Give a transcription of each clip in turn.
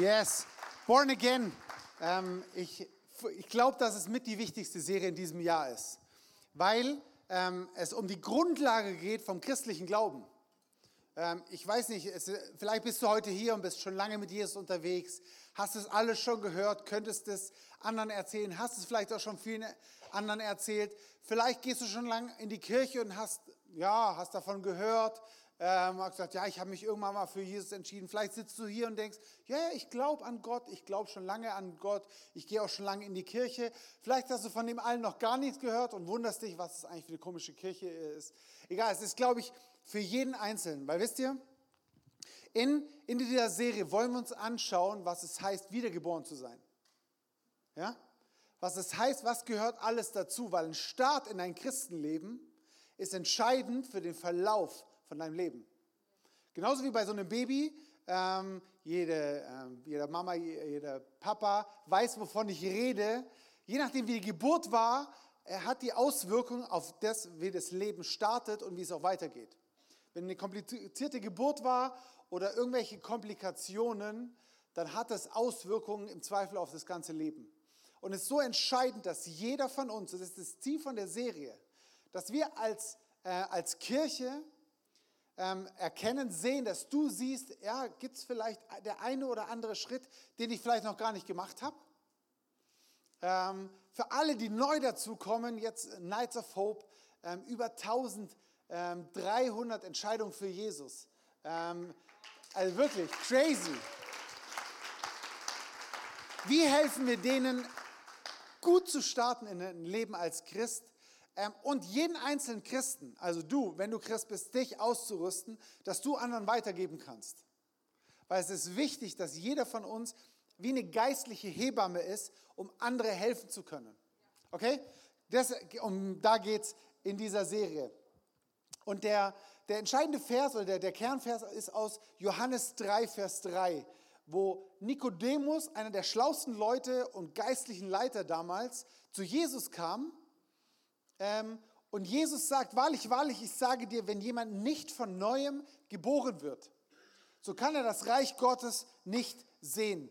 Yes, Born Again. Ähm, ich ich glaube, dass es mit die wichtigste Serie in diesem Jahr ist, weil ähm, es um die Grundlage geht vom christlichen Glauben. Ähm, ich weiß nicht, es, vielleicht bist du heute hier und bist schon lange mit Jesus unterwegs, hast es alles schon gehört, könntest es anderen erzählen, hast es vielleicht auch schon vielen anderen erzählt. Vielleicht gehst du schon lange in die Kirche und hast, ja, hast davon gehört, ähm, hast gesagt, ja, ich habe mich irgendwann mal für Jesus entschieden. Vielleicht sitzt du hier und denkst, ja, ja ich glaube an Gott, ich glaube schon lange an Gott, ich gehe auch schon lange in die Kirche. Vielleicht hast du von dem allen noch gar nichts gehört und wunderst dich, was es eigentlich für eine komische Kirche ist. Egal, es ist, glaube ich, für jeden Einzelnen. Weil wisst ihr, in, in dieser Serie wollen wir uns anschauen, was es heißt, wiedergeboren zu sein. Ja? Was es heißt, was gehört alles dazu, weil ein Start in ein Christenleben ist entscheidend für den Verlauf von deinem Leben. Genauso wie bei so einem Baby, ähm, jede, ähm, jede Mama, jeder Papa weiß, wovon ich rede. Je nachdem, wie die Geburt war, er hat die Auswirkungen auf das, wie das Leben startet und wie es auch weitergeht. Wenn eine komplizierte Geburt war oder irgendwelche Komplikationen, dann hat das Auswirkungen im Zweifel auf das ganze Leben. Und es ist so entscheidend, dass jeder von uns, das ist das Ziel von der Serie, dass wir als, äh, als Kirche ähm, erkennen, sehen, dass du siehst, ja, gibt es vielleicht der eine oder andere Schritt, den ich vielleicht noch gar nicht gemacht habe? Ähm, für alle, die neu dazukommen, jetzt Nights of Hope, ähm, über 1300 ähm, Entscheidungen für Jesus. Ähm, also wirklich crazy. Wie helfen wir denen, gut zu starten in ein Leben als Christ? Ähm, und jeden einzelnen Christen, also du, wenn du Christ bist, dich auszurüsten, dass du anderen weitergeben kannst. Weil es ist wichtig, dass jeder von uns wie eine geistliche Hebamme ist, um andere helfen zu können. Okay? Das, um, da geht es in dieser Serie. Und der, der entscheidende Vers oder der, der Kernvers ist aus Johannes 3, Vers 3, wo Nikodemus, einer der schlauesten Leute und geistlichen Leiter damals, zu Jesus kam und Jesus sagt, wahrlich, wahrlich, ich sage dir, wenn jemand nicht von neuem geboren wird, so kann er das Reich Gottes nicht sehen.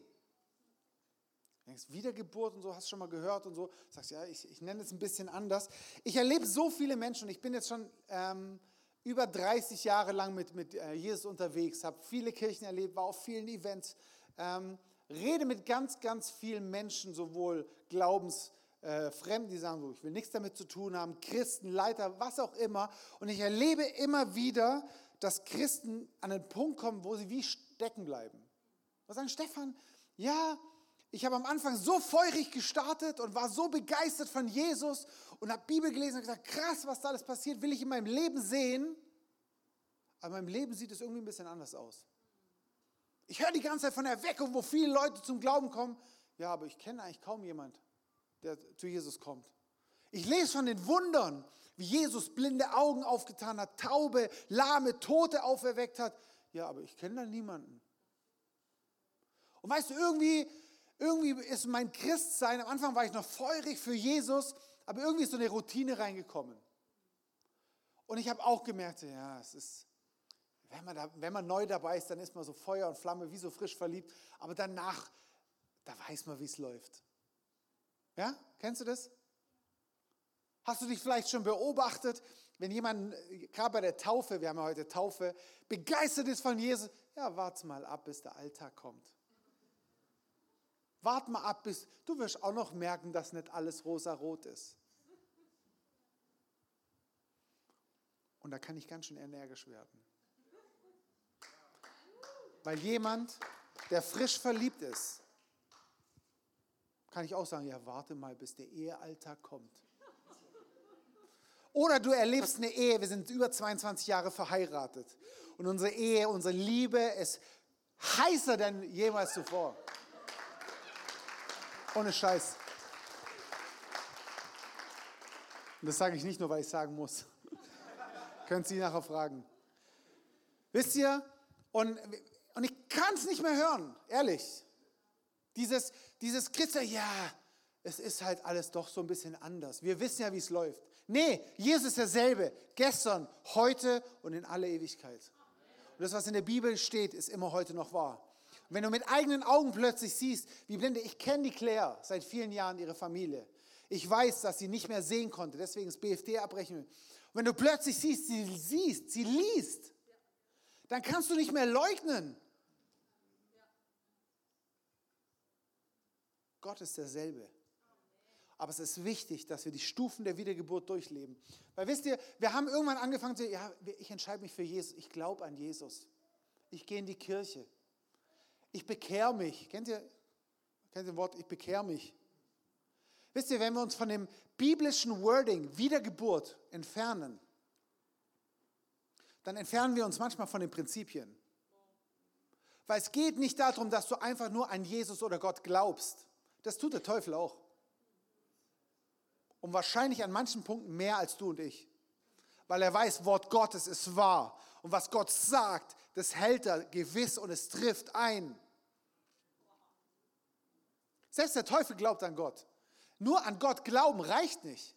Du denkst, Wiedergeburt und so, hast du schon mal gehört und so. Sagst, ja, ich, ich nenne es ein bisschen anders. Ich erlebe so viele Menschen und ich bin jetzt schon ähm, über 30 Jahre lang mit, mit äh, Jesus unterwegs, habe viele Kirchen erlebt, war auf vielen Events, ähm, rede mit ganz, ganz vielen Menschen, sowohl Glaubens- äh, Fremden, die sagen, ich will nichts damit zu tun haben, Christen, Leiter, was auch immer. Und ich erlebe immer wieder, dass Christen an den Punkt kommen, wo sie wie stecken bleiben. Und sagen, Stefan, ja, ich habe am Anfang so feurig gestartet und war so begeistert von Jesus und habe Bibel gelesen und gesagt, krass, was da alles passiert, will ich in meinem Leben sehen. Aber in meinem Leben sieht es irgendwie ein bisschen anders aus. Ich höre die ganze Zeit von Erweckung, wo viele Leute zum Glauben kommen. Ja, aber ich kenne eigentlich kaum jemand, der zu Jesus kommt. Ich lese von den Wundern, wie Jesus blinde Augen aufgetan hat, taube, lahme, Tote auferweckt hat. Ja, aber ich kenne da niemanden. Und weißt du, irgendwie, irgendwie ist mein Christsein, am Anfang war ich noch feurig für Jesus, aber irgendwie ist so eine Routine reingekommen. Und ich habe auch gemerkt, ja, es ist, wenn man, da, wenn man neu dabei ist, dann ist man so Feuer und Flamme, wie so frisch verliebt. Aber danach, da weiß man, wie es läuft. Ja, kennst du das? Hast du dich vielleicht schon beobachtet, wenn jemand, gerade bei der Taufe, wir haben ja heute Taufe, begeistert ist von Jesus, ja, warte mal ab, bis der Alltag kommt. Wart mal ab, bis du wirst auch noch merken, dass nicht alles rosa-rot ist. Und da kann ich ganz schön energisch werden. Weil jemand, der frisch verliebt ist, kann ich auch sagen, ja, warte mal, bis der Ehealltag kommt. Oder du erlebst eine Ehe, wir sind über 22 Jahre verheiratet und unsere Ehe, unsere Liebe ist heißer denn jemals zuvor. Ohne Scheiß. Und das sage ich nicht nur, weil ich sagen muss. Könnt Sie nachher fragen. Wisst ihr, und, und ich kann es nicht mehr hören, ehrlich. Dieses, dieses Christen, ja, es ist halt alles doch so ein bisschen anders. Wir wissen ja, wie es läuft. Nee, Jesus ist derselbe, gestern, heute und in alle Ewigkeit. Und das, was in der Bibel steht, ist immer heute noch wahr. wenn du mit eigenen Augen plötzlich siehst, wie blinde, ich kenne die Claire seit vielen Jahren, ihre Familie. Ich weiß, dass sie nicht mehr sehen konnte, deswegen das BFD abbrechen. Und wenn du plötzlich siehst, sie siehst, sie liest, dann kannst du nicht mehr leugnen. Gott ist derselbe. Aber es ist wichtig, dass wir die Stufen der Wiedergeburt durchleben. Weil wisst ihr, wir haben irgendwann angefangen zu sagen, ja, ich entscheide mich für Jesus, ich glaube an Jesus. Ich gehe in die Kirche. Ich bekehre mich. Kennt ihr, kennt ihr das Wort, ich bekehre mich? Wisst ihr, wenn wir uns von dem biblischen Wording Wiedergeburt entfernen, dann entfernen wir uns manchmal von den Prinzipien. Weil es geht nicht darum, dass du einfach nur an Jesus oder Gott glaubst. Das tut der Teufel auch. Und wahrscheinlich an manchen Punkten mehr als du und ich. Weil er weiß, Wort Gottes ist wahr. Und was Gott sagt, das hält er gewiss und es trifft ein. Selbst der Teufel glaubt an Gott. Nur an Gott glauben reicht nicht.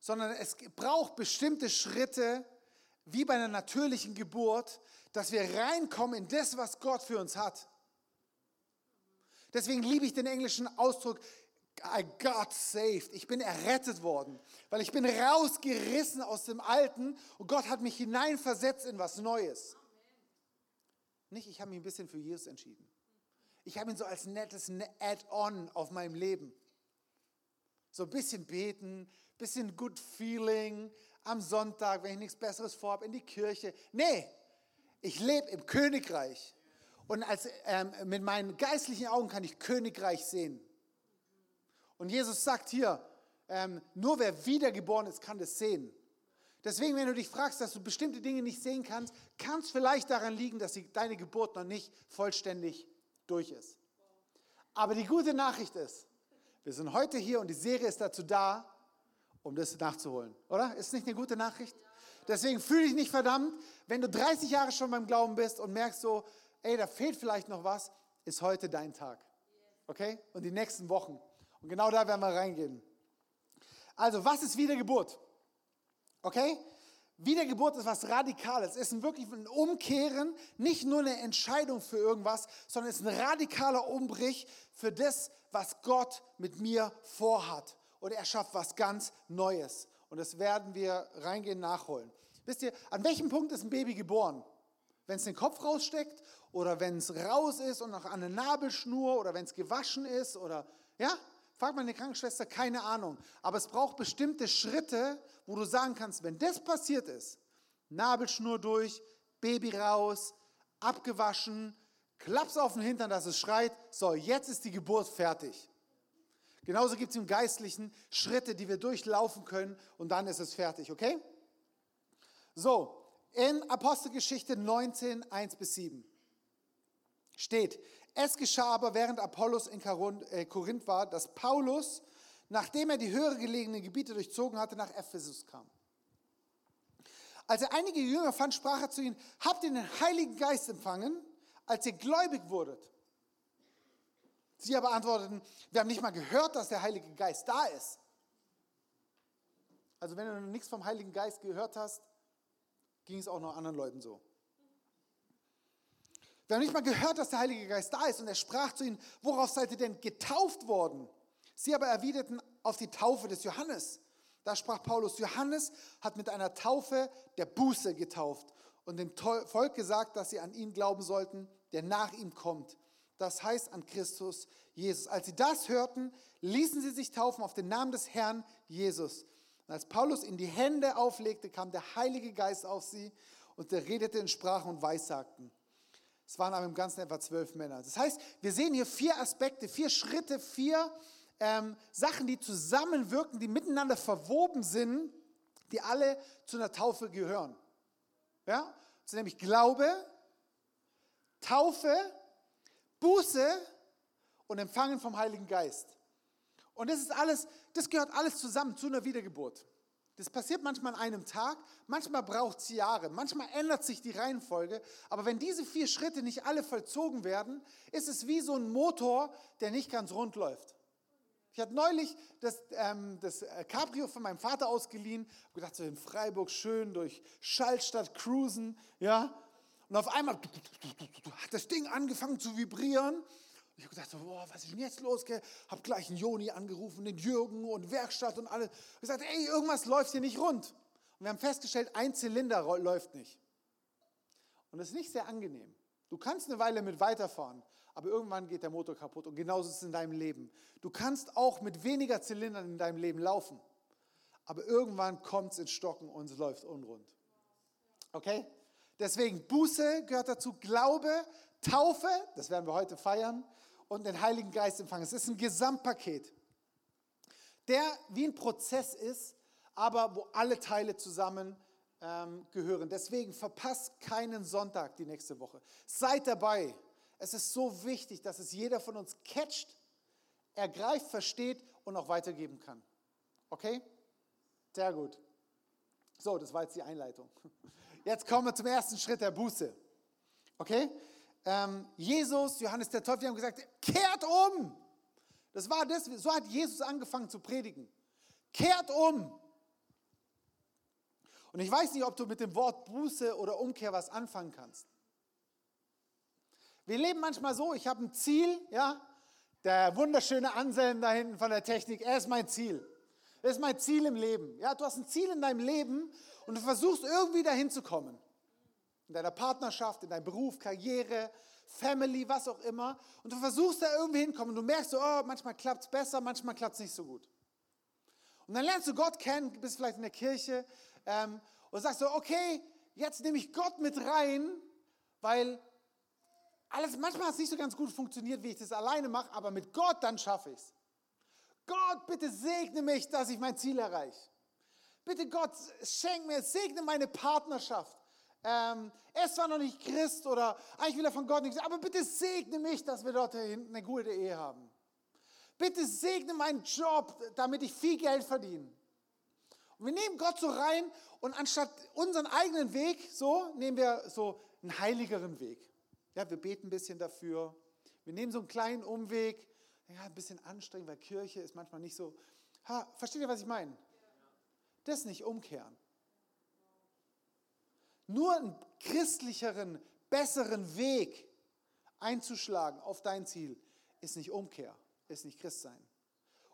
Sondern es braucht bestimmte Schritte, wie bei einer natürlichen Geburt, dass wir reinkommen in das, was Gott für uns hat. Deswegen liebe ich den englischen Ausdruck, I got saved. Ich bin errettet worden, weil ich bin rausgerissen aus dem Alten und Gott hat mich hineinversetzt in was Neues. Nicht, ich habe mich ein bisschen für Jesus entschieden. Ich habe ihn so als nettes Add-on auf meinem Leben. So ein bisschen beten, ein bisschen good feeling am Sonntag, wenn ich nichts Besseres vorhabe, in die Kirche. Nee, ich lebe im Königreich. Und als, ähm, mit meinen geistlichen Augen kann ich Königreich sehen. Und Jesus sagt hier, ähm, nur wer wiedergeboren ist, kann das sehen. Deswegen, wenn du dich fragst, dass du bestimmte Dinge nicht sehen kannst, kann es vielleicht daran liegen, dass die, deine Geburt noch nicht vollständig durch ist. Aber die gute Nachricht ist, wir sind heute hier und die Serie ist dazu da, um das nachzuholen. Oder? Ist nicht eine gute Nachricht? Deswegen fühle dich nicht verdammt, wenn du 30 Jahre schon beim Glauben bist und merkst so, ey, da fehlt vielleicht noch was, ist heute dein Tag. Okay? Und die nächsten Wochen. Und genau da werden wir reingehen. Also, was ist Wiedergeburt? Okay? Wiedergeburt ist was Radikales. Es ist wirklich ein Umkehren, nicht nur eine Entscheidung für irgendwas, sondern es ist ein radikaler Umbrich für das, was Gott mit mir vorhat. Und er schafft was ganz Neues. Und das werden wir reingehen nachholen. Wisst ihr, an welchem Punkt ist ein Baby geboren? Wenn es den Kopf raussteckt oder wenn es raus ist und noch an der Nabelschnur oder wenn es gewaschen ist oder ja? Frag meine Krankenschwester, keine Ahnung. Aber es braucht bestimmte Schritte, wo du sagen kannst, wenn das passiert ist, Nabelschnur durch, Baby raus, abgewaschen, klappst auf den Hintern, dass es schreit, so, jetzt ist die Geburt fertig. Genauso gibt es im Geistlichen Schritte, die wir durchlaufen können und dann ist es fertig, okay? So, in Apostelgeschichte 19, 1 bis 7 steht, es geschah aber, während Apollos in äh, Korinth war, dass Paulus, nachdem er die höher gelegenen Gebiete durchzogen hatte, nach Ephesus kam. Als er einige Jünger fand, sprach er zu ihnen, habt ihr den Heiligen Geist empfangen, als ihr gläubig wurdet? Sie aber antworteten, wir haben nicht mal gehört, dass der Heilige Geist da ist. Also wenn du noch nichts vom Heiligen Geist gehört hast, ging es auch noch anderen Leuten so. Wir haben nicht mal gehört, dass der Heilige Geist da ist. Und er sprach zu ihnen, worauf seid ihr denn getauft worden? Sie aber erwiderten auf die Taufe des Johannes. Da sprach Paulus, Johannes hat mit einer Taufe der Buße getauft und dem Volk gesagt, dass sie an ihn glauben sollten, der nach ihm kommt. Das heißt an Christus Jesus. Als sie das hörten, ließen sie sich taufen auf den Namen des Herrn Jesus. Und als Paulus ihnen die Hände auflegte, kam der Heilige Geist auf sie und er redete in Sprachen und Weissagten. Es waren aber im Ganzen etwa zwölf Männer. Das heißt, wir sehen hier vier Aspekte, vier Schritte, vier ähm, Sachen, die zusammenwirken, die miteinander verwoben sind, die alle zu einer Taufe gehören. Ja? Das sind nämlich Glaube, Taufe, Buße und Empfangen vom Heiligen Geist. Und das ist alles, das gehört alles zusammen zu einer Wiedergeburt. Das passiert manchmal an einem Tag, manchmal braucht es Jahre, manchmal ändert sich die Reihenfolge. Aber wenn diese vier Schritte nicht alle vollzogen werden, ist es wie so ein Motor, der nicht ganz rund läuft. Ich hatte neulich das, ähm, das äh, Cabrio von meinem Vater ausgeliehen, habe gedacht, so in Freiburg schön durch Schallstadt cruisen, ja. Und Und auf einmal hat das Ding angefangen zu vibrieren. Ich habe gedacht, so, boah, was ist denn jetzt los? Ich Habe gleich einen Joni angerufen, den Jürgen und Werkstatt und alles. Ich gesagt, ey, irgendwas läuft hier nicht rund. Und wir haben festgestellt, ein Zylinder läuft nicht. Und das ist nicht sehr angenehm. Du kannst eine Weile mit weiterfahren, aber irgendwann geht der Motor kaputt. Und genauso ist es in deinem Leben. Du kannst auch mit weniger Zylindern in deinem Leben laufen, aber irgendwann kommt es ins Stocken und es läuft unrund. Okay? Deswegen Buße gehört dazu, Glaube, Taufe, das werden wir heute feiern, und den Heiligen Geist empfangen. Es ist ein Gesamtpaket, der wie ein Prozess ist, aber wo alle Teile zusammen ähm, gehören. Deswegen verpasst keinen Sonntag die nächste Woche. Seid dabei. Es ist so wichtig, dass es jeder von uns catcht, ergreift, versteht und auch weitergeben kann. Okay? Sehr gut. So, das war jetzt die Einleitung. Jetzt kommen wir zum ersten Schritt der Buße. Okay? Ähm, Jesus, Johannes der Täufer, die haben gesagt, kehrt um. Das war das, so hat Jesus angefangen zu predigen. Kehrt um. Und ich weiß nicht, ob du mit dem Wort Buße oder Umkehr was anfangen kannst. Wir leben manchmal so, ich habe ein Ziel, ja, der wunderschöne Anselm da hinten von der Technik, er ist mein Ziel. Er ist mein Ziel im Leben. Ja, du hast ein Ziel in deinem Leben und du versuchst irgendwie dahin zu kommen in deiner Partnerschaft, in deinem Beruf, Karriere, Family, was auch immer. Und du versuchst da irgendwie hinkommen. Du merkst so, oh, manchmal klappt es besser, manchmal klappt es nicht so gut. Und dann lernst du Gott kennen, bist vielleicht in der Kirche ähm, und sagst so, okay, jetzt nehme ich Gott mit rein, weil alles, manchmal hat es nicht so ganz gut funktioniert, wie ich das alleine mache, aber mit Gott, dann schaffe ich es. Gott, bitte segne mich, dass ich mein Ziel erreiche. Bitte Gott, schenk mir, segne meine Partnerschaft. Ähm, ist zwar noch nicht Christ oder eigentlich will er von Gott nichts, aber bitte segne mich, dass wir dort eine gute Ehe haben. Bitte segne meinen Job, damit ich viel Geld verdiene. Und wir nehmen Gott so rein und anstatt unseren eigenen Weg, so nehmen wir so einen heiligeren Weg. Ja, wir beten ein bisschen dafür. Wir nehmen so einen kleinen Umweg. Ja, ein bisschen anstrengend, weil Kirche ist manchmal nicht so. Ha, versteht ihr, was ich meine? Das nicht umkehren. Nur einen christlicheren, besseren Weg einzuschlagen auf dein Ziel ist nicht Umkehr, ist nicht Christsein.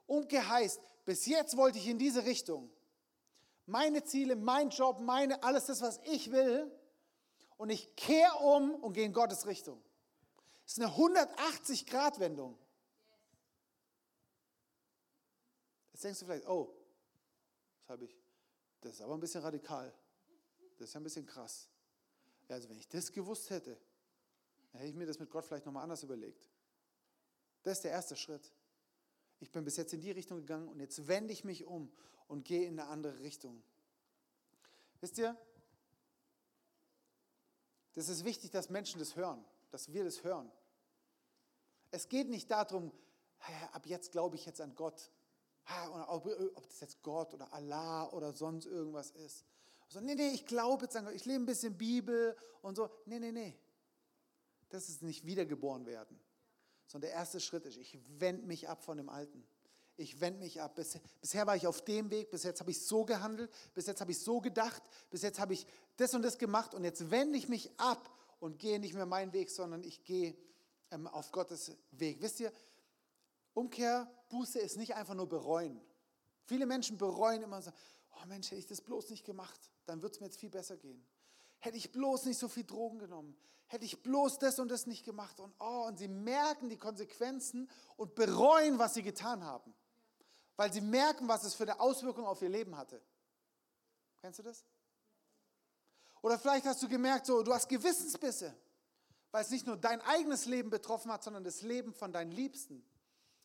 Umkehr heißt, bis jetzt wollte ich in diese Richtung. Meine Ziele, mein Job, meine, alles das, was ich will. Und ich kehre um und gehe in Gottes Richtung. Das ist eine 180-Grad-Wendung. Jetzt denkst du vielleicht, oh, das habe ich, das ist aber ein bisschen radikal. Das ist ja ein bisschen krass. Also wenn ich das gewusst hätte, dann hätte ich mir das mit Gott vielleicht nochmal anders überlegt. Das ist der erste Schritt. Ich bin bis jetzt in die Richtung gegangen und jetzt wende ich mich um und gehe in eine andere Richtung. Wisst ihr, das ist wichtig, dass Menschen das hören, dass wir das hören. Es geht nicht darum, ab jetzt glaube ich jetzt an Gott, ob das jetzt Gott oder Allah oder sonst irgendwas ist, so, nee, nee, ich glaube jetzt an Gott, ich lebe ein bisschen Bibel und so. Nee, nee, nee. Das ist nicht wiedergeboren werden. Sondern der erste Schritt ist, ich wende mich ab von dem Alten. Ich wende mich ab. Bis, bisher war ich auf dem Weg, bis jetzt habe ich so gehandelt, bis jetzt habe ich so gedacht, bis jetzt habe ich das und das gemacht und jetzt wende ich mich ab und gehe nicht mehr meinen Weg, sondern ich gehe ähm, auf Gottes Weg. Wisst ihr, Umkehr, Buße ist nicht einfach nur bereuen. Viele Menschen bereuen immer so, oh Mensch, hätte ich das bloß nicht gemacht, dann wird es mir jetzt viel besser gehen. Hätte ich bloß nicht so viel Drogen genommen, hätte ich bloß das und das nicht gemacht und oh, und sie merken die Konsequenzen und bereuen, was sie getan haben, weil sie merken, was es für eine Auswirkung auf ihr Leben hatte. Kennst du das? Oder vielleicht hast du gemerkt, so, du hast Gewissensbisse, weil es nicht nur dein eigenes Leben betroffen hat, sondern das Leben von deinen Liebsten,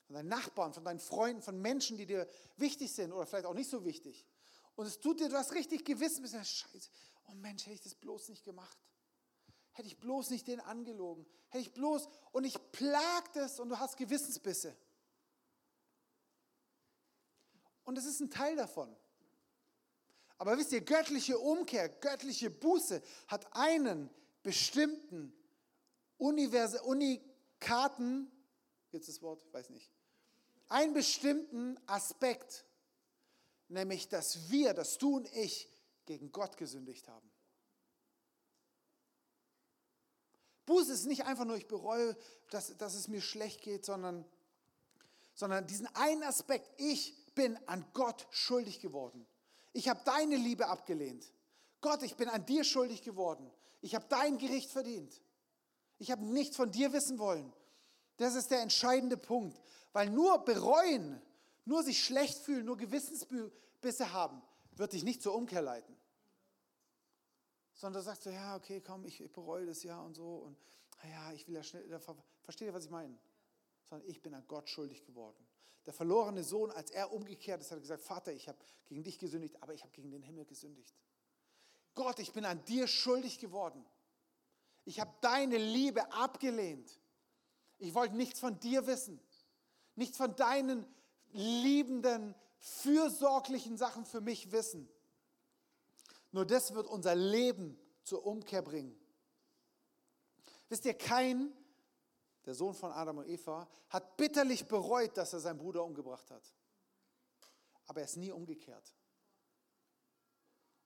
von deinen Nachbarn, von deinen Freunden, von Menschen, die dir wichtig sind oder vielleicht auch nicht so wichtig. Und es tut dir, du hast richtig Gewissen, bist scheiße, oh Mensch, hätte ich das bloß nicht gemacht. Hätte ich bloß nicht den angelogen. Hätte ich bloß, und ich plag das und du hast Gewissensbisse. Und es ist ein Teil davon. Aber wisst ihr, göttliche Umkehr, göttliche Buße hat einen bestimmten Universe, Unikaten, jetzt das Wort, weiß nicht, einen bestimmten Aspekt nämlich dass wir, dass du und ich gegen Gott gesündigt haben. Buße ist nicht einfach nur, ich bereue, dass, dass es mir schlecht geht, sondern, sondern diesen einen Aspekt, ich bin an Gott schuldig geworden. Ich habe deine Liebe abgelehnt. Gott, ich bin an dir schuldig geworden. Ich habe dein Gericht verdient. Ich habe nichts von dir wissen wollen. Das ist der entscheidende Punkt. Weil nur bereuen, nur sich schlecht fühlen, nur Gewissensbisse haben, wird dich nicht zur Umkehr leiten. Sondern du sagst so, ja, okay, komm, ich, ich bereue das ja und so. Und ja, ich will ja schnell, versteht ihr, was ich meine? Sondern ich bin an Gott schuldig geworden. Der verlorene Sohn, als er umgekehrt ist, hat gesagt, Vater, ich habe gegen dich gesündigt, aber ich habe gegen den Himmel gesündigt. Gott, ich bin an dir schuldig geworden. Ich habe deine Liebe abgelehnt. Ich wollte nichts von dir wissen. Nichts von deinen liebenden, fürsorglichen Sachen für mich wissen. Nur das wird unser Leben zur Umkehr bringen. Wisst ihr, kein der Sohn von Adam und Eva, hat bitterlich bereut, dass er seinen Bruder umgebracht hat. Aber er ist nie umgekehrt.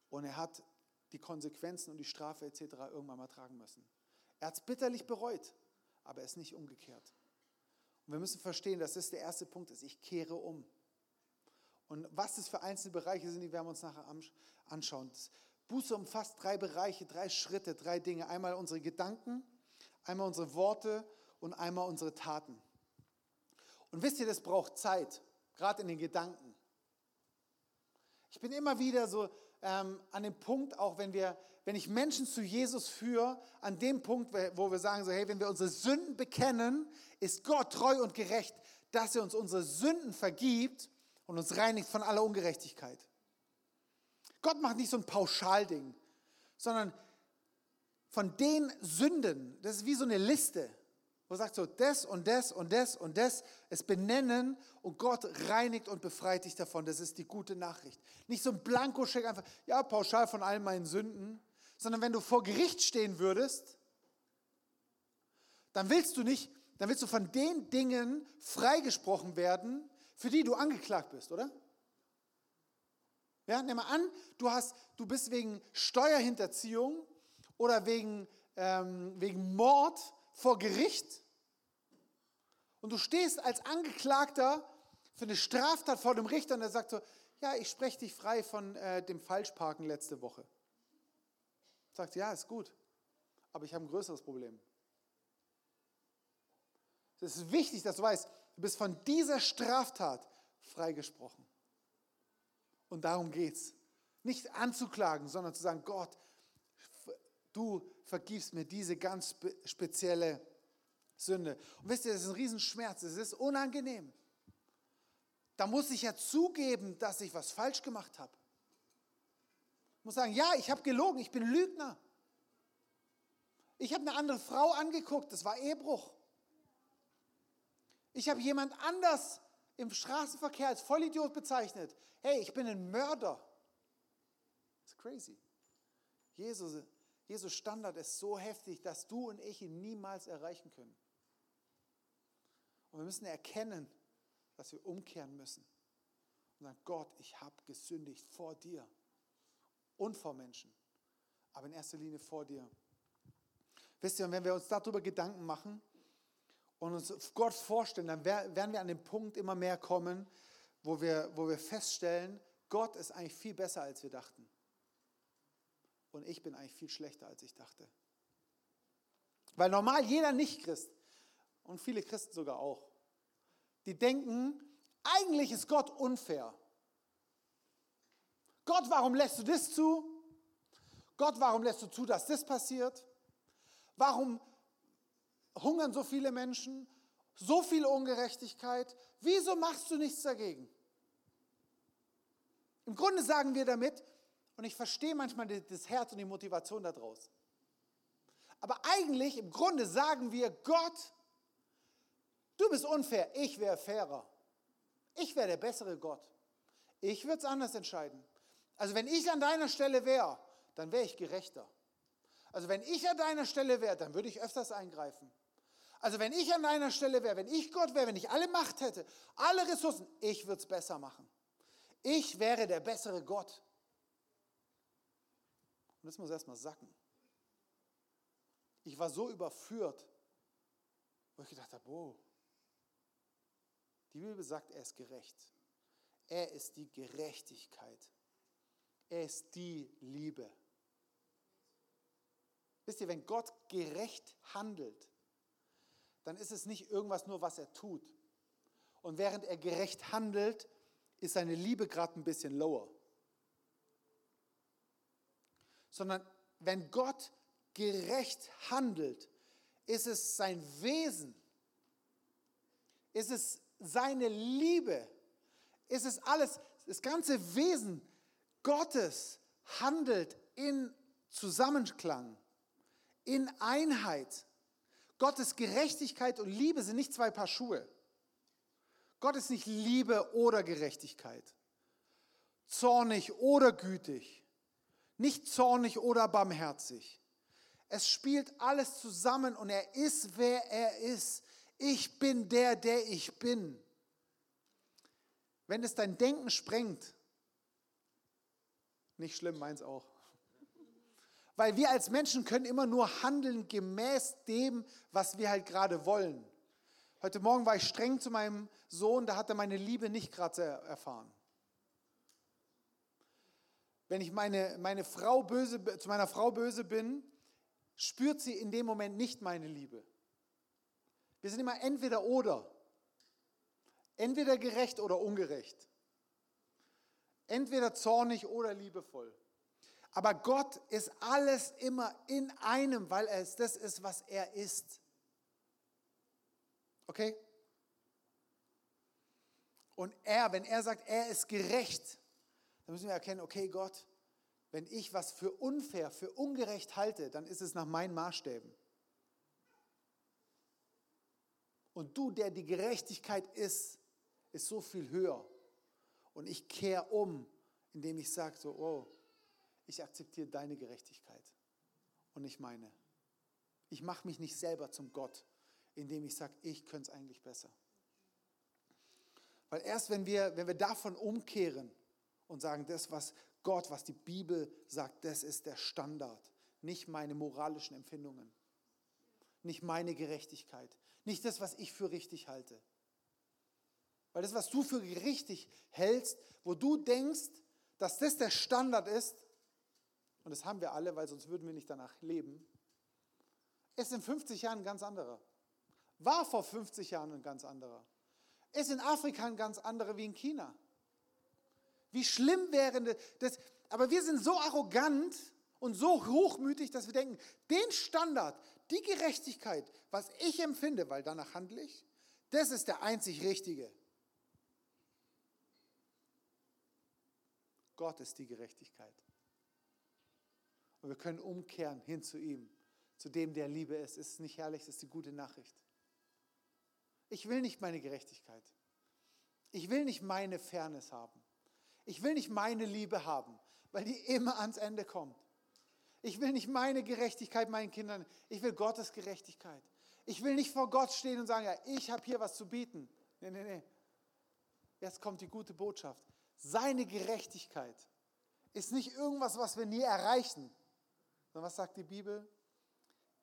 Und er hat die Konsequenzen und die Strafe etc. irgendwann mal tragen müssen. Er hat es bitterlich bereut, aber er ist nicht umgekehrt. Und wir müssen verstehen, dass das der erste Punkt ist. Ich kehre um. Und was das für einzelne Bereiche sind, die werden wir uns nachher anschauen. Buße umfasst drei Bereiche, drei Schritte, drei Dinge. Einmal unsere Gedanken, einmal unsere Worte und einmal unsere Taten. Und wisst ihr, das braucht Zeit, gerade in den Gedanken. Ich bin immer wieder so ähm, an dem Punkt, auch wenn wir, wenn ich Menschen zu Jesus führe, an dem Punkt, wo wir sagen so, hey, wenn wir unsere Sünden bekennen, ist Gott treu und gerecht, dass er uns unsere Sünden vergibt und uns reinigt von aller Ungerechtigkeit. Gott macht nicht so ein Pauschalding, sondern von den Sünden, das ist wie so eine Liste. Wo sagt so, das und das und das und das, es benennen und Gott reinigt und befreit dich davon. Das ist die gute Nachricht. Nicht so ein Blankoscheck einfach, ja, pauschal von all meinen Sünden, sondern wenn du vor Gericht stehen würdest, dann willst du nicht, dann willst du von den Dingen freigesprochen werden, für die du angeklagt bist, oder? Ja, nimm mal an, du, hast, du bist wegen Steuerhinterziehung oder wegen, ähm, wegen Mord vor Gericht und du stehst als Angeklagter für eine Straftat vor dem Richter und er sagt so, ja, ich spreche dich frei von äh, dem Falschparken letzte Woche. Sagt, ja, ist gut, aber ich habe ein größeres Problem. Es ist wichtig, dass du weißt, du bist von dieser Straftat freigesprochen. Und darum geht es. Nicht anzuklagen, sondern zu sagen, Gott, du vergibst mir diese ganz spezielle Sünde. Und wisst ihr, das ist ein Riesenschmerz, es ist unangenehm. Da muss ich ja zugeben, dass ich was falsch gemacht habe. Ich muss sagen, ja, ich habe gelogen, ich bin Lügner. Ich habe eine andere Frau angeguckt, das war Ehebruch. Ich habe jemand anders im Straßenverkehr als Vollidiot bezeichnet. Hey, ich bin ein Mörder. Das ist crazy. Jesus Jesus Standard ist so heftig, dass du und ich ihn niemals erreichen können. Und wir müssen erkennen, dass wir umkehren müssen. Und sagen, Gott, ich habe gesündigt vor dir und vor Menschen, aber in erster Linie vor dir. Wisst ihr, wenn wir uns darüber Gedanken machen und uns Gott vorstellen, dann werden wir an den Punkt immer mehr kommen, wo wir, wo wir feststellen, Gott ist eigentlich viel besser, als wir dachten und ich bin eigentlich viel schlechter, als ich dachte. Weil normal jeder Nicht-Christ und viele Christen sogar auch, die denken, eigentlich ist Gott unfair. Gott, warum lässt du das zu? Gott, warum lässt du zu, dass das passiert? Warum hungern so viele Menschen? So viel Ungerechtigkeit? Wieso machst du nichts dagegen? Im Grunde sagen wir damit, und ich verstehe manchmal das Herz und die Motivation daraus. Aber eigentlich, im Grunde sagen wir, Gott, du bist unfair, ich wäre fairer. Ich wäre der bessere Gott. Ich würde es anders entscheiden. Also wenn ich an deiner Stelle wäre, dann wäre ich gerechter. Also wenn ich an deiner Stelle wäre, dann würde ich öfters eingreifen. Also wenn ich an deiner Stelle wäre, wenn ich Gott wäre, wenn ich alle Macht hätte, alle Ressourcen, ich würde es besser machen. Ich wäre der bessere Gott. Und das muss erstmal sacken. Ich war so überführt, wo ich gedacht habe, wow, die Bibel sagt, er ist gerecht. Er ist die Gerechtigkeit. Er ist die Liebe. Wisst ihr, wenn Gott gerecht handelt, dann ist es nicht irgendwas nur, was er tut. Und während er gerecht handelt, ist seine Liebe gerade ein bisschen lower. Sondern wenn Gott gerecht handelt, ist es sein Wesen, ist es seine Liebe, ist es alles, das ganze Wesen Gottes handelt in Zusammenklang, in Einheit. Gottes Gerechtigkeit und Liebe sind nicht zwei Paar Schuhe. Gott ist nicht Liebe oder Gerechtigkeit, zornig oder gütig, nicht zornig oder barmherzig. Es spielt alles zusammen und er ist, wer er ist. Ich bin der, der ich bin. Wenn es dein Denken sprengt, nicht schlimm, meins auch. Weil wir als Menschen können immer nur handeln gemäß dem, was wir halt gerade wollen. Heute Morgen war ich streng zu meinem Sohn, da hat er meine Liebe nicht gerade erfahren. Wenn ich meine, meine Frau böse, zu meiner Frau böse bin, spürt sie in dem Moment nicht meine Liebe. Wir sind immer entweder oder. Entweder gerecht oder ungerecht. Entweder zornig oder liebevoll. Aber Gott ist alles immer in einem, weil es das ist, was er ist. Okay? Und er, wenn er sagt, er ist gerecht, dann müssen wir erkennen, okay, Gott, wenn ich was für unfair, für ungerecht halte, dann ist es nach meinen Maßstäben. Und du, der die Gerechtigkeit ist, ist so viel höher. Und ich kehre um, indem ich sage so, oh, ich akzeptiere deine Gerechtigkeit und nicht meine. Ich mache mich nicht selber zum Gott, indem ich sage, ich könnte es eigentlich besser. Weil erst wenn wir, wenn wir davon umkehren und sagen, das, was Gott, was die Bibel sagt, das ist der Standard, nicht meine moralischen Empfindungen, nicht meine Gerechtigkeit, nicht das, was ich für richtig halte. Weil das, was du für richtig hältst, wo du denkst, dass das der Standard ist, und das haben wir alle, weil sonst würden wir nicht danach leben, ist in 50 Jahren ein ganz anderer. War vor 50 Jahren ein ganz anderer. Ist in Afrika ein ganz anderer wie in China. Wie schlimm wäre das? Aber wir sind so arrogant und so hochmütig, dass wir denken, den Standard, die Gerechtigkeit, was ich empfinde, weil danach handle ich, das ist der einzig Richtige. Gott ist die Gerechtigkeit. Und wir können umkehren hin zu ihm, zu dem, der Liebe ist. Ist es nicht herrlich? Das ist die gute Nachricht. Ich will nicht meine Gerechtigkeit. Ich will nicht meine Fairness haben. Ich will nicht meine Liebe haben, weil die immer ans Ende kommt. Ich will nicht meine Gerechtigkeit meinen Kindern, ich will Gottes Gerechtigkeit. Ich will nicht vor Gott stehen und sagen, ja, ich habe hier was zu bieten. Nee, nee, nee. Jetzt kommt die gute Botschaft. Seine Gerechtigkeit ist nicht irgendwas, was wir nie erreichen. Sondern was sagt die Bibel?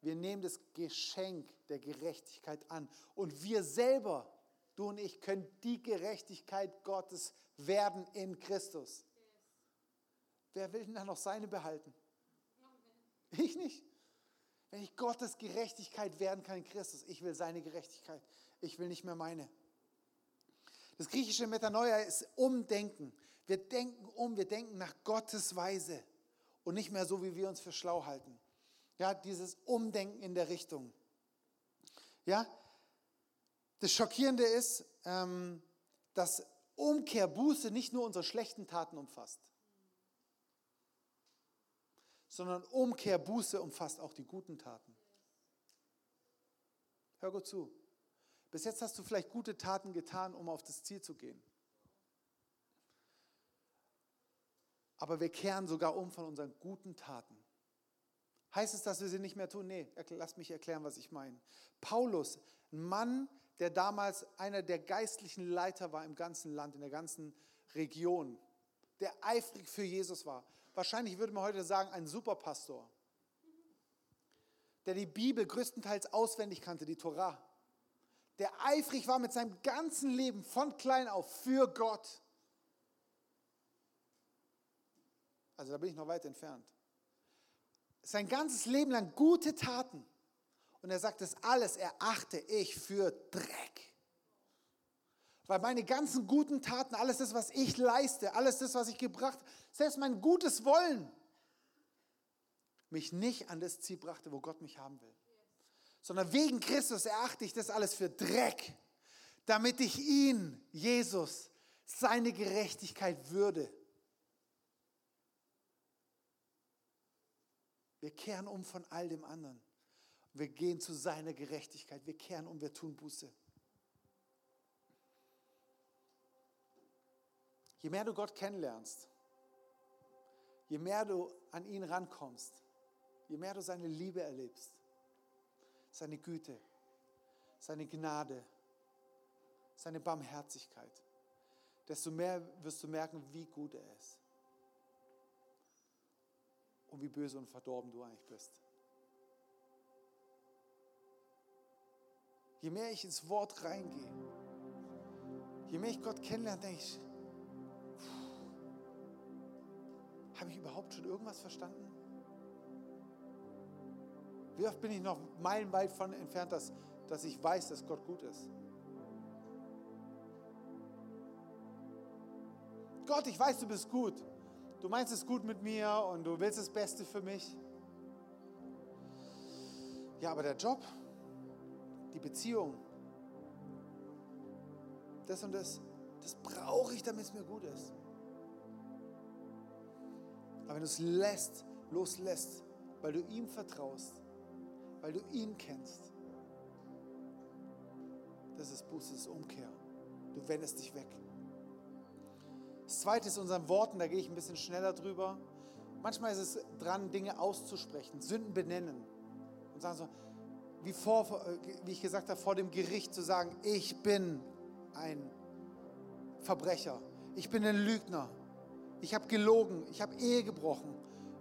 Wir nehmen das Geschenk der Gerechtigkeit an. Und wir selber, du und ich, können die Gerechtigkeit Gottes werden in Christus. Wer will denn da noch seine behalten? Ich nicht. Wenn ich Gottes Gerechtigkeit werden kann in Christus, ich will seine Gerechtigkeit. Ich will nicht mehr meine. Das griechische Metanoia ist Umdenken. Wir denken um, wir denken nach Gottes Weise und nicht mehr so, wie wir uns für schlau halten. Ja, dieses Umdenken in der Richtung. Ja, das Schockierende ist, ähm, dass Umkehr, Buße nicht nur unsere schlechten Taten umfasst, sondern Umkehr, Buße umfasst auch die guten Taten. Hör gut zu. Bis jetzt hast du vielleicht gute Taten getan, um auf das Ziel zu gehen. Aber wir kehren sogar um von unseren guten Taten. Heißt es, dass wir sie nicht mehr tun? Nee, lass mich erklären, was ich meine. Paulus, ein Mann, der damals einer der geistlichen Leiter war im ganzen Land, in der ganzen Region, der eifrig für Jesus war. Wahrscheinlich würde man heute sagen, ein Superpastor. der die Bibel größtenteils auswendig kannte, die Torah, der eifrig war mit seinem ganzen Leben von klein auf für Gott. Also da bin ich noch weit entfernt. Sein ganzes Leben lang gute Taten. Und er sagt, das alles erachte ich für Dreck. Weil meine ganzen guten Taten, alles das, was ich leiste, alles das, was ich gebracht, selbst mein gutes Wollen, mich nicht an das Ziel brachte, wo Gott mich haben will. Sondern wegen Christus erachte ich das alles für Dreck, damit ich ihn, Jesus, seine Gerechtigkeit würde. Wir kehren um von all dem anderen. Wir gehen zu seiner Gerechtigkeit. Wir kehren um, wir tun Buße. Je mehr du Gott kennenlernst, je mehr du an ihn rankommst, je mehr du seine Liebe erlebst, seine Güte, seine Gnade, seine Barmherzigkeit, desto mehr wirst du merken, wie gut er ist und wie böse und verdorben du eigentlich bist. Je mehr ich ins Wort reingehe, je mehr ich Gott kennenlerne, denke ich, habe ich überhaupt schon irgendwas verstanden? Wie oft bin ich noch meilenweit von entfernt, dass, dass ich weiß, dass Gott gut ist? Gott, ich weiß, du bist gut. Du meinst es gut mit mir und du willst das Beste für mich. Ja, aber der Job, die Beziehung, das und das, das brauche ich, damit es mir gut ist. Aber wenn du es lässt, loslässt, weil du ihm vertraust, weil du ihn kennst, das ist Buße, das ist Umkehr. Du wendest dich weg. Das zweite ist unseren Worten, da gehe ich ein bisschen schneller drüber. Manchmal ist es dran, Dinge auszusprechen, Sünden benennen und sagen so, wie, vor, wie ich gesagt habe, vor dem Gericht zu sagen, ich bin ein Verbrecher, ich bin ein Lügner, ich habe gelogen, ich habe Ehe gebrochen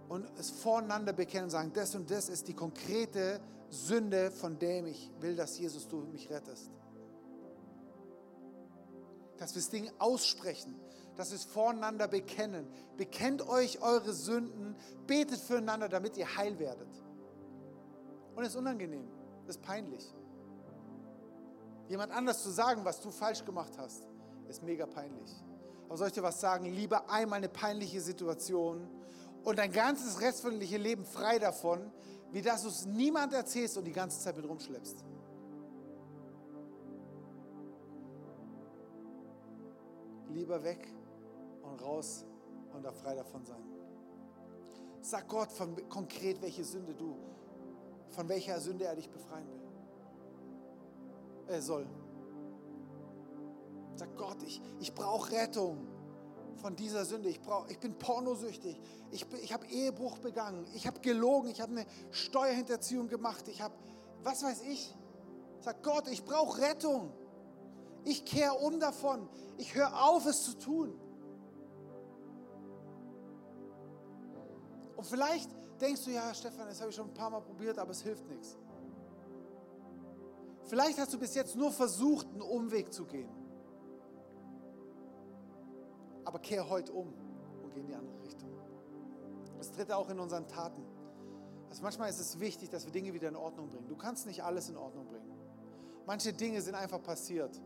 und es voreinander bekennen und sagen, das und das ist die konkrete Sünde, von der ich will, dass Jesus du mich rettest. Dass wir das Ding aussprechen, dass wir es voreinander bekennen. Bekennt euch eure Sünden, betet füreinander, damit ihr heil werdet. Und es ist unangenehm, ist peinlich. Jemand anders zu sagen, was du falsch gemacht hast, ist mega peinlich. Aber soll ich dir was sagen? Lieber einmal eine peinliche Situation und dein ganzes restliche Leben frei davon, wie dass du es niemand erzählst und die ganze Zeit mit rumschleppst. Lieber weg und raus und da frei davon sein. Sag Gott von, konkret, welche Sünde du, von welcher Sünde er dich befreien will. Er soll. Sag Gott, ich, ich brauche Rettung von dieser Sünde. Ich, brauch, ich bin pornosüchtig. Ich, ich habe Ehebruch begangen. Ich habe gelogen. Ich habe eine Steuerhinterziehung gemacht. Ich habe, was weiß ich. Sag Gott, ich brauche Rettung. Ich kehre um davon. Ich höre auf, es zu tun. Und vielleicht denkst du, ja, Stefan, das habe ich schon ein paar Mal probiert, aber es hilft nichts. Vielleicht hast du bis jetzt nur versucht, einen Umweg zu gehen. Aber kehr heute um und geh in die andere Richtung. Das dritte auch in unseren Taten. Also manchmal ist es wichtig, dass wir Dinge wieder in Ordnung bringen. Du kannst nicht alles in Ordnung bringen. Manche Dinge sind einfach passiert.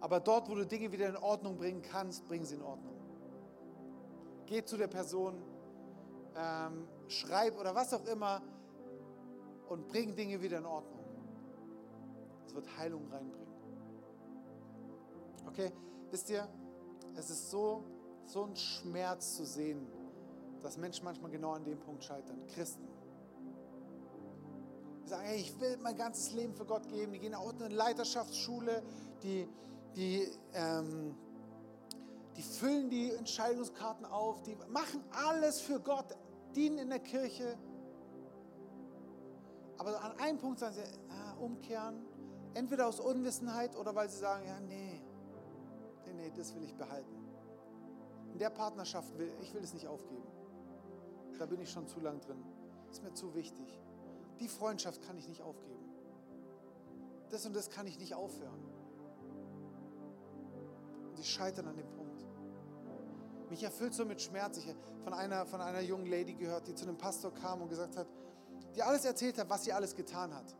Aber dort, wo du Dinge wieder in Ordnung bringen kannst, bring sie in Ordnung. Geh zu der Person, ähm, schreib oder was auch immer und bring Dinge wieder in Ordnung. Es wird Heilung reinbringen. Okay, wisst ihr, es ist so, so ein Schmerz zu sehen, dass Menschen manchmal genau an dem Punkt scheitern. Christen. Die sagen, hey, ich will mein ganzes Leben für Gott geben. Die gehen auch in eine Leiterschaftsschule, die, die, ähm, die füllen die Entscheidungskarten auf, die machen alles für Gott, dienen in der Kirche. Aber an einem Punkt sagen sie, ah, umkehren, entweder aus Unwissenheit oder weil sie sagen, ja, nee, nee, nee, das will ich behalten. In der Partnerschaft will ich will es nicht aufgeben. Da bin ich schon zu lang drin. Ist mir zu wichtig. die Freundschaft kann ich nicht aufgeben. Das und das kann ich nicht aufhören. Und sie scheitern an dem Punkt. Mich erfüllt so mit Schmerz. Ich habe von einer, von einer jungen Lady gehört, die zu einem Pastor kam und gesagt hat, die alles erzählt hat, was sie alles getan hat.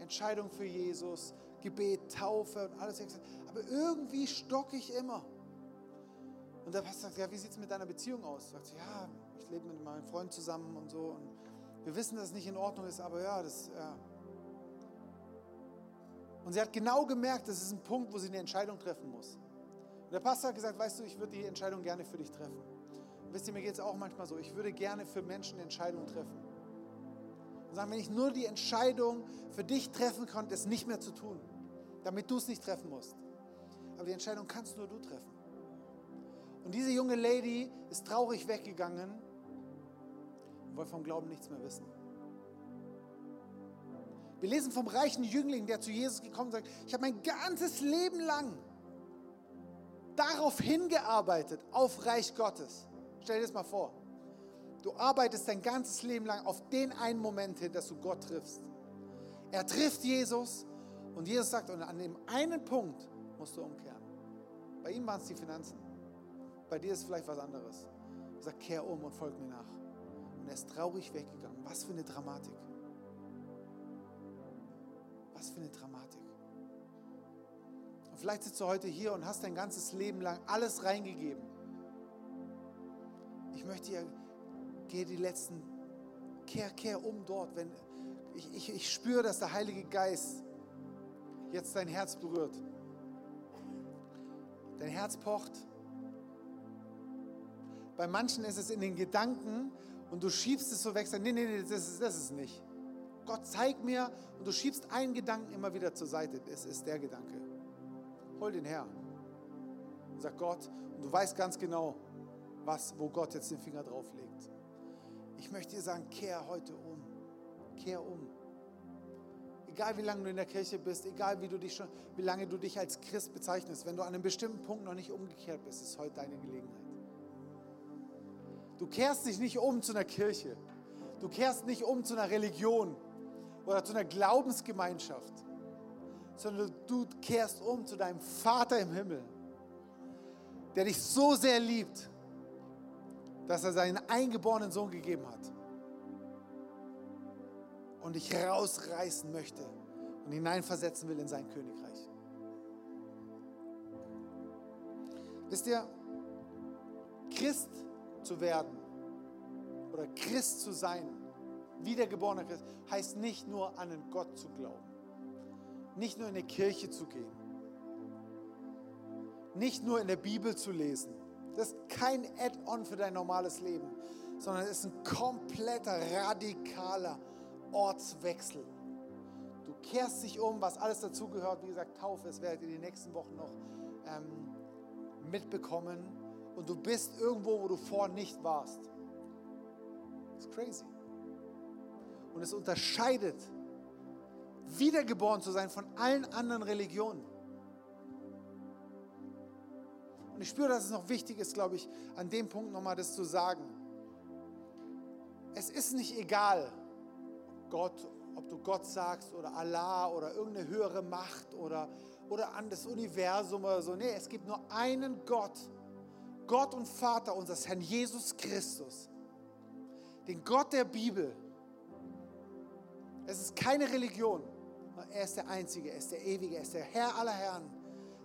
Entscheidung für Jesus, Gebet, Taufe und alles. Aber irgendwie stocke ich immer. Und der Pastor sagt, ja, wie sieht es mit deiner Beziehung aus? Sagt sie, ja, ich lebe mit meinem Freund zusammen und so. Und wir wissen, dass es nicht in Ordnung ist, aber ja, das, ja. Und sie hat genau gemerkt, das ist ein Punkt, wo sie eine Entscheidung treffen muss. Und der Pastor hat gesagt, weißt du, ich würde die Entscheidung gerne für dich treffen. Und wisst ihr, mir geht es auch manchmal so, ich würde gerne für Menschen Entscheidungen treffen. Und sagen, wenn ich nur die Entscheidung für dich treffen konnte, es nicht mehr zu tun, damit du es nicht treffen musst. Aber die Entscheidung kannst nur du treffen. Und diese junge Lady ist traurig weggegangen und wollte vom Glauben nichts mehr wissen. Wir lesen vom reichen Jüngling, der zu Jesus gekommen ist und sagt, ich habe mein ganzes Leben lang darauf hingearbeitet, auf Reich Gottes. Stell dir das mal vor. Du arbeitest dein ganzes Leben lang auf den einen Moment hin, dass du Gott triffst. Er trifft Jesus und Jesus sagt, und an dem einen Punkt musst du umkehren. Bei ihm waren es die Finanzen. Bei dir ist vielleicht was anderes. Er sagt, kehr um und folg mir nach. Und er ist traurig weggegangen. Was für eine Dramatik. Was für eine Dramatik. Vielleicht sitzt du heute hier und hast dein ganzes Leben lang alles reingegeben. Ich möchte dir, geh die letzten, kehr, kehr um dort. Wenn, ich, ich, ich spüre, dass der Heilige Geist jetzt dein Herz berührt. Dein Herz pocht. Bei manchen ist es in den Gedanken und du schiebst es so weg. Nee, nee, nee, das ist, ist nicht. Gott, zeig mir und du schiebst einen Gedanken immer wieder zur Seite. Es ist der Gedanke. Hol den her. Und sag Gott, und du weißt ganz genau, was, wo Gott jetzt den Finger drauf legt. Ich möchte dir sagen, kehr heute um. Kehr um. Egal wie lange du in der Kirche bist, egal wie, du dich schon, wie lange du dich als Christ bezeichnest, wenn du an einem bestimmten Punkt noch nicht umgekehrt bist, ist heute deine Gelegenheit. Du kehrst dich nicht um zu einer Kirche. Du kehrst nicht um zu einer Religion oder zu einer Glaubensgemeinschaft, sondern du kehrst um zu deinem Vater im Himmel, der dich so sehr liebt, dass er seinen eingeborenen Sohn gegeben hat und dich rausreißen möchte und hineinversetzen will in sein Königreich. Wisst ihr, Christ zu werden oder Christ zu sein, wiedergeborener Christ, heißt nicht nur an einen Gott zu glauben, nicht nur in eine Kirche zu gehen, nicht nur in der Bibel zu lesen. Das ist kein Add-on für dein normales Leben, sondern es ist ein kompletter, radikaler Ortswechsel. Du kehrst dich um, was alles dazugehört. Wie gesagt, Taufe, das werdet ihr in den nächsten Wochen noch ähm, mitbekommen. Und du bist irgendwo, wo du vorher nicht warst. Das ist crazy. Und es unterscheidet, wiedergeboren zu sein von allen anderen Religionen. Und ich spüre, dass es noch wichtig ist, glaube ich, an dem Punkt nochmal das zu sagen. Es ist nicht egal, Gott, ob du Gott sagst oder Allah oder irgendeine höhere Macht oder, oder an das Universum oder so. Nee, es gibt nur einen Gott. Gott und Vater unseres Herrn Jesus Christus. Den Gott der Bibel. Es ist keine Religion. Er ist der Einzige, er ist der Ewige, er ist der Herr aller Herren,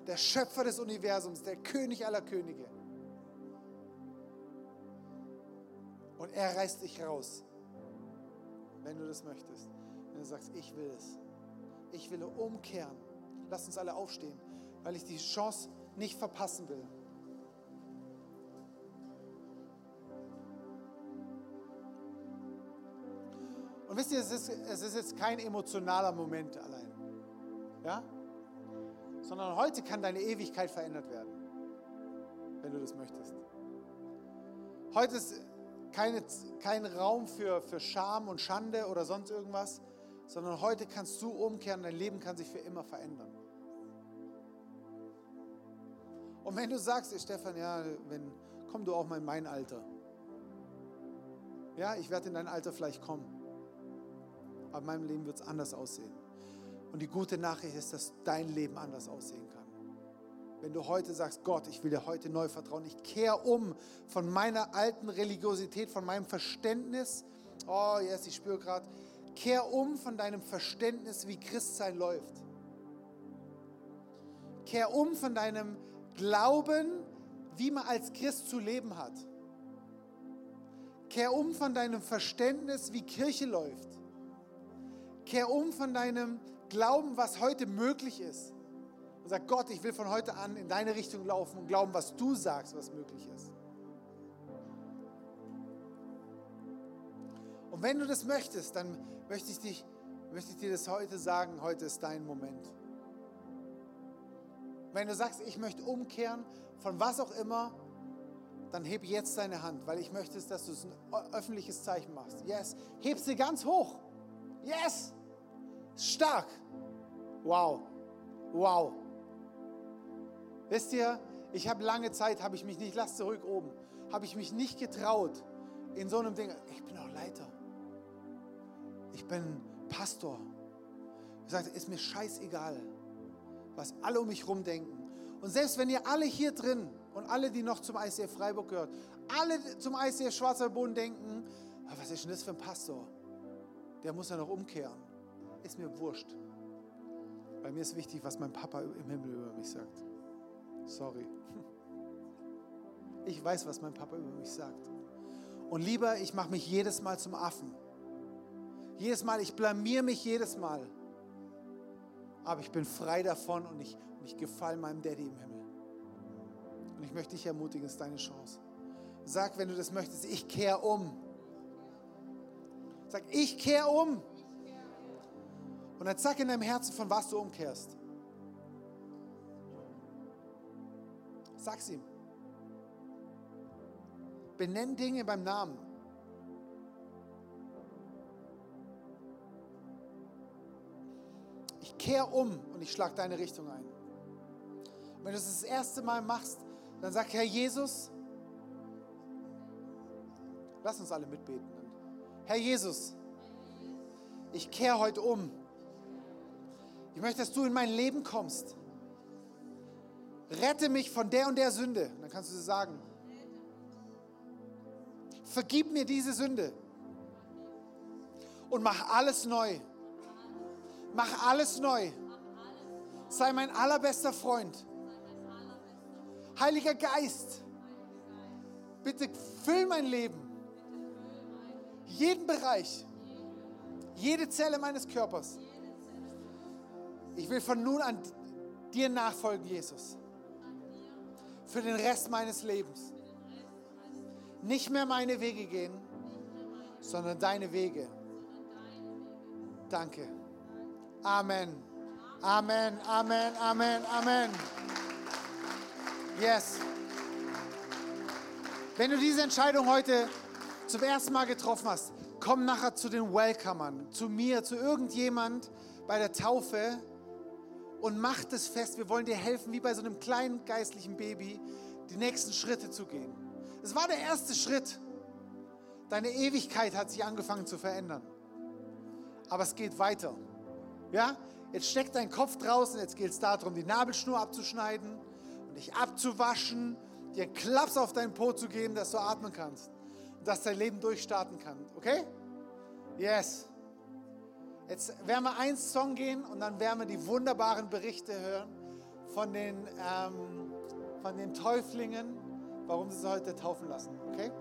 der Schöpfer des Universums, der König aller Könige. Und er reißt dich raus wenn du das möchtest. Wenn du sagst, ich will es. Ich will umkehren. Lass uns alle aufstehen, weil ich die Chance nicht verpassen will. Und wisst ihr, es ist, es ist jetzt kein emotionaler Moment allein. Ja? Sondern heute kann deine Ewigkeit verändert werden, wenn du das möchtest. Heute ist keine, kein Raum für, für Scham und Schande oder sonst irgendwas, sondern heute kannst du umkehren, dein Leben kann sich für immer verändern. Und wenn du sagst, Stefan, ja, wenn, komm du auch mal in mein Alter. Ja, ich werde in dein Alter vielleicht kommen. Aber in meinem Leben wird es anders aussehen. Und die gute Nachricht ist, dass dein Leben anders aussehen kann. Wenn du heute sagst, Gott, ich will dir heute neu vertrauen, ich kehre um von meiner alten Religiosität, von meinem Verständnis, oh yes, ich spüre gerade, kehr um von deinem Verständnis, wie Christsein läuft. Kehr um von deinem Glauben, wie man als Christ zu leben hat. Kehr um von deinem Verständnis, wie Kirche läuft. Kehr um von deinem Glauben, was heute möglich ist. Und sag, Gott, ich will von heute an in deine Richtung laufen und glauben, was du sagst, was möglich ist. Und wenn du das möchtest, dann möchte ich, dich, möchte ich dir das heute sagen, heute ist dein Moment. Wenn du sagst, ich möchte umkehren, von was auch immer, dann heb jetzt deine Hand, weil ich möchte, dass du ein öffentliches Zeichen machst. Yes. Heb sie ganz hoch. Yes. Stark. Wow. Wow. Wisst ihr, ich habe lange Zeit, habe ich mich nicht, lass zurück oben, habe ich mich nicht getraut in so einem Ding. Ich bin auch Leiter. Ich bin Pastor. Ich sagte, ist mir scheißegal, was alle um mich herum denken. Und selbst wenn ihr alle hier drin und alle, die noch zum ICF Freiburg gehört, alle zum ICF Schwarzer Boden denken, ah, was ist denn das für ein Pastor? Der muss ja noch umkehren. Ist mir wurscht. Bei mir ist wichtig, was mein Papa im Himmel über mich sagt. Sorry. Ich weiß, was mein Papa über mich sagt. Und lieber, ich mache mich jedes Mal zum Affen. Jedes Mal, ich blamier mich jedes Mal. Aber ich bin frei davon und ich, ich gefalle meinem Daddy im Himmel. Und ich möchte dich ermutigen, es ist deine Chance. Sag, wenn du das möchtest, ich kehre um. Sag, ich kehre um. Und dann sag in deinem Herzen, von was du umkehrst. Sag's ihm. Benenn Dinge beim Namen. Ich kehre um und ich schlage deine Richtung ein. wenn du es das erste Mal machst, dann sag, Herr Jesus, lass uns alle mitbeten. Herr Jesus, ich kehre heute um. Ich möchte, dass du in mein Leben kommst rette mich von der und der Sünde. dann kannst du sie sagen. Vergib mir diese Sünde und mach alles neu. Mach alles neu. Sei mein allerbester Freund. Heiliger Geist, bitte füll mein Leben. Jeden Bereich. Jede Zelle meines Körpers. Ich will von nun an dir nachfolgen, Jesus für den Rest meines Lebens. Nicht mehr meine Wege gehen, sondern deine Wege. Danke. Amen. Amen, Amen, Amen, Amen. Yes. Wenn du diese Entscheidung heute zum ersten Mal getroffen hast, komm nachher zu den Welcomern, zu mir, zu irgendjemand bei der Taufe und mach das fest. Wir wollen dir helfen, wie bei so einem kleinen geistlichen Baby, die nächsten Schritte zu gehen. Es war der erste Schritt. Deine Ewigkeit hat sich angefangen zu verändern. Aber es geht weiter. Ja? Jetzt steckt dein Kopf draußen, jetzt geht es darum, die Nabelschnur abzuschneiden und dich abzuwaschen, dir einen Klaps auf deinen Po zu geben, dass du atmen kannst dass dein Leben durchstarten kann. Okay? Yes. Jetzt werden wir einen Song gehen und dann werden wir die wunderbaren Berichte hören von den, ähm, von den Täuflingen, warum sie sie heute taufen lassen. Okay?